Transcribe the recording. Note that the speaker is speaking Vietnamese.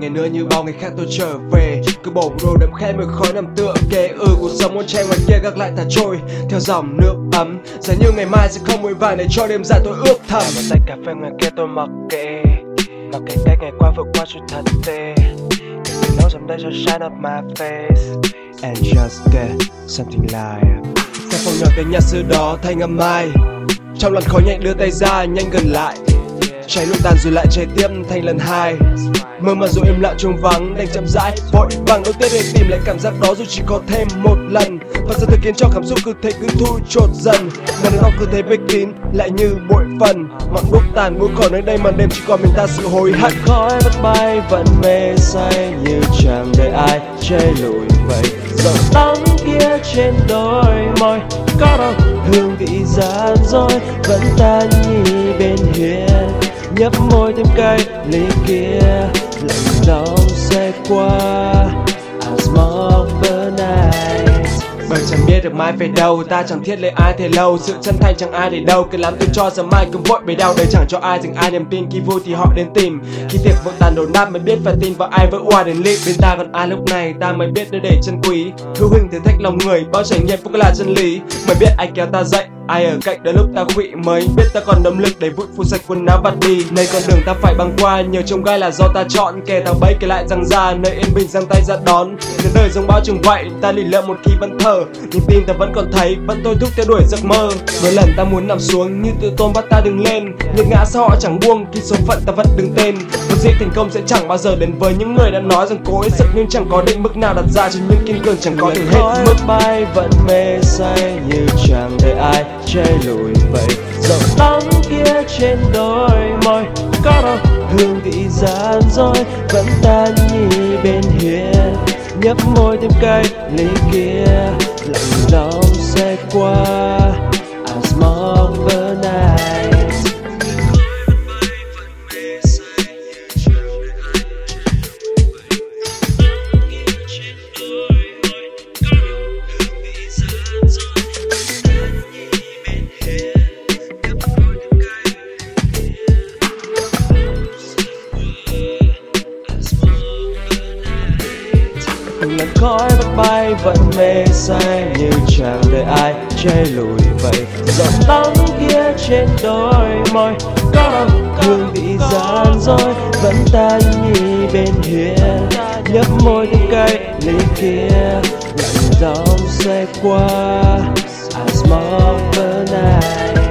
ngày nữa như bao ngày khác tôi trở về. Cứ bổ đồ đậm khẽ mùi khói nằm tựa kề. Ừ cuộc sống muốn chen ngoài kia gác lại thả trôi theo dòng nước ấm. Giờ như ngày mai sẽ không mùi vàng để cho đêm dài tôi ước thầm. Một tay cà phê ngoài kia tôi mặc kệ. Mặc kệ cách ngày qua vừa qua chuyện thật tệ. You know someday you'll shine up my face. And just get something like Xe phòng nhỏ cái nhà xưa đó thanh âm mai. Trong làn khói nhẹ đưa tay ra nhanh gần lại Cháy lụi tàn rồi lại cháy tiếp thành lần hai. Mơ mà rồi im lặng trống vắng, đành chậm rãi Vội vàng đôi tiếp để tìm lại cảm giác đó dù chỉ có thêm một lần. Và giờ thực khiến cho cảm xúc cứ thế cứ thui trột dần. Mà nó cứ thế bích kín, lại như bụi phần. Ngọn đuốc tàn mũi cỏ nơi đây màn đêm chỉ còn mình ta sự hối hận. Khói bắt bay, vẫn mê say như chẳng đợi ai. Chơi lụi vậy giọt tắm kia trên đôi môi có đâu hương vị gian dối vẫn tan nhì bên hiền nhấp môi thêm cay ly kia, lạnh đau xe qua. Bởi chẳng biết được mai về đâu, Ta chẳng thiết lấy ai thế lâu. Sự chân thành chẳng ai để đâu, Cứ làm tôi cho giờ mai cũng vội bấy đau. Đời chẳng cho ai dừng ai niềm tin, Khi vui thì họ đến tìm. Khi tiệc vội tàn đổ nát mới biết phải tin vào ai vỡ oa đến lị. Bên ta còn ai lúc này, Ta mới biết nơi để chân quý. Hữu hình thử thách lòng người, Bao trải nghiệm cũng là chân lý. Mới biết ai kéo ta dậy Ai ở cạnh đôi lúc ta quỵ mới biết ta còn động lực để vụt phun sạch quần áo vặt đi. Nơi con đường ta phải băng qua nhiều trông gai là do ta chọn. Kẻ thằng bấy kể lại rằng ra nơi yên bình giang tay ra đón. Người đời giống bao trường vậy ta lì lợm một khi vẫn thở. Niềm tin ta vẫn còn thấy vẫn thôi thúc theo đuổi giấc mơ. Đôi lần ta muốn nằm xuống như tự tôn bắt ta đứng lên. Nhưng ngã sao họ chẳng buông khi số phận ta vẫn đứng tên. Một dĩ thành công sẽ chẳng bao giờ đến với những người đã nói rằng cố ấy sức nhưng chẳng có định mức nào đặt ra cho những kiên cường chẳng có thể hết mức. bay vẫn mê say như chẳng để ai chơi lùi vậy. Giọt nắng kia trên đôi môi, có đâu hương vị gian dối, vẫn tan nhì bên hiên. Nhấp môi thêm cây ly kia lạnh lòng xe qua. Từng làn khói bắt bay vẫn mê say như chẳng để ai che lùi vậy. Giọt nắng kia trên đôi môi, có hương vị gian dối vẫn tan nhì bên hiên. Nhấp môi thêm cây ly kia, lạnh gió xe qua I smoke the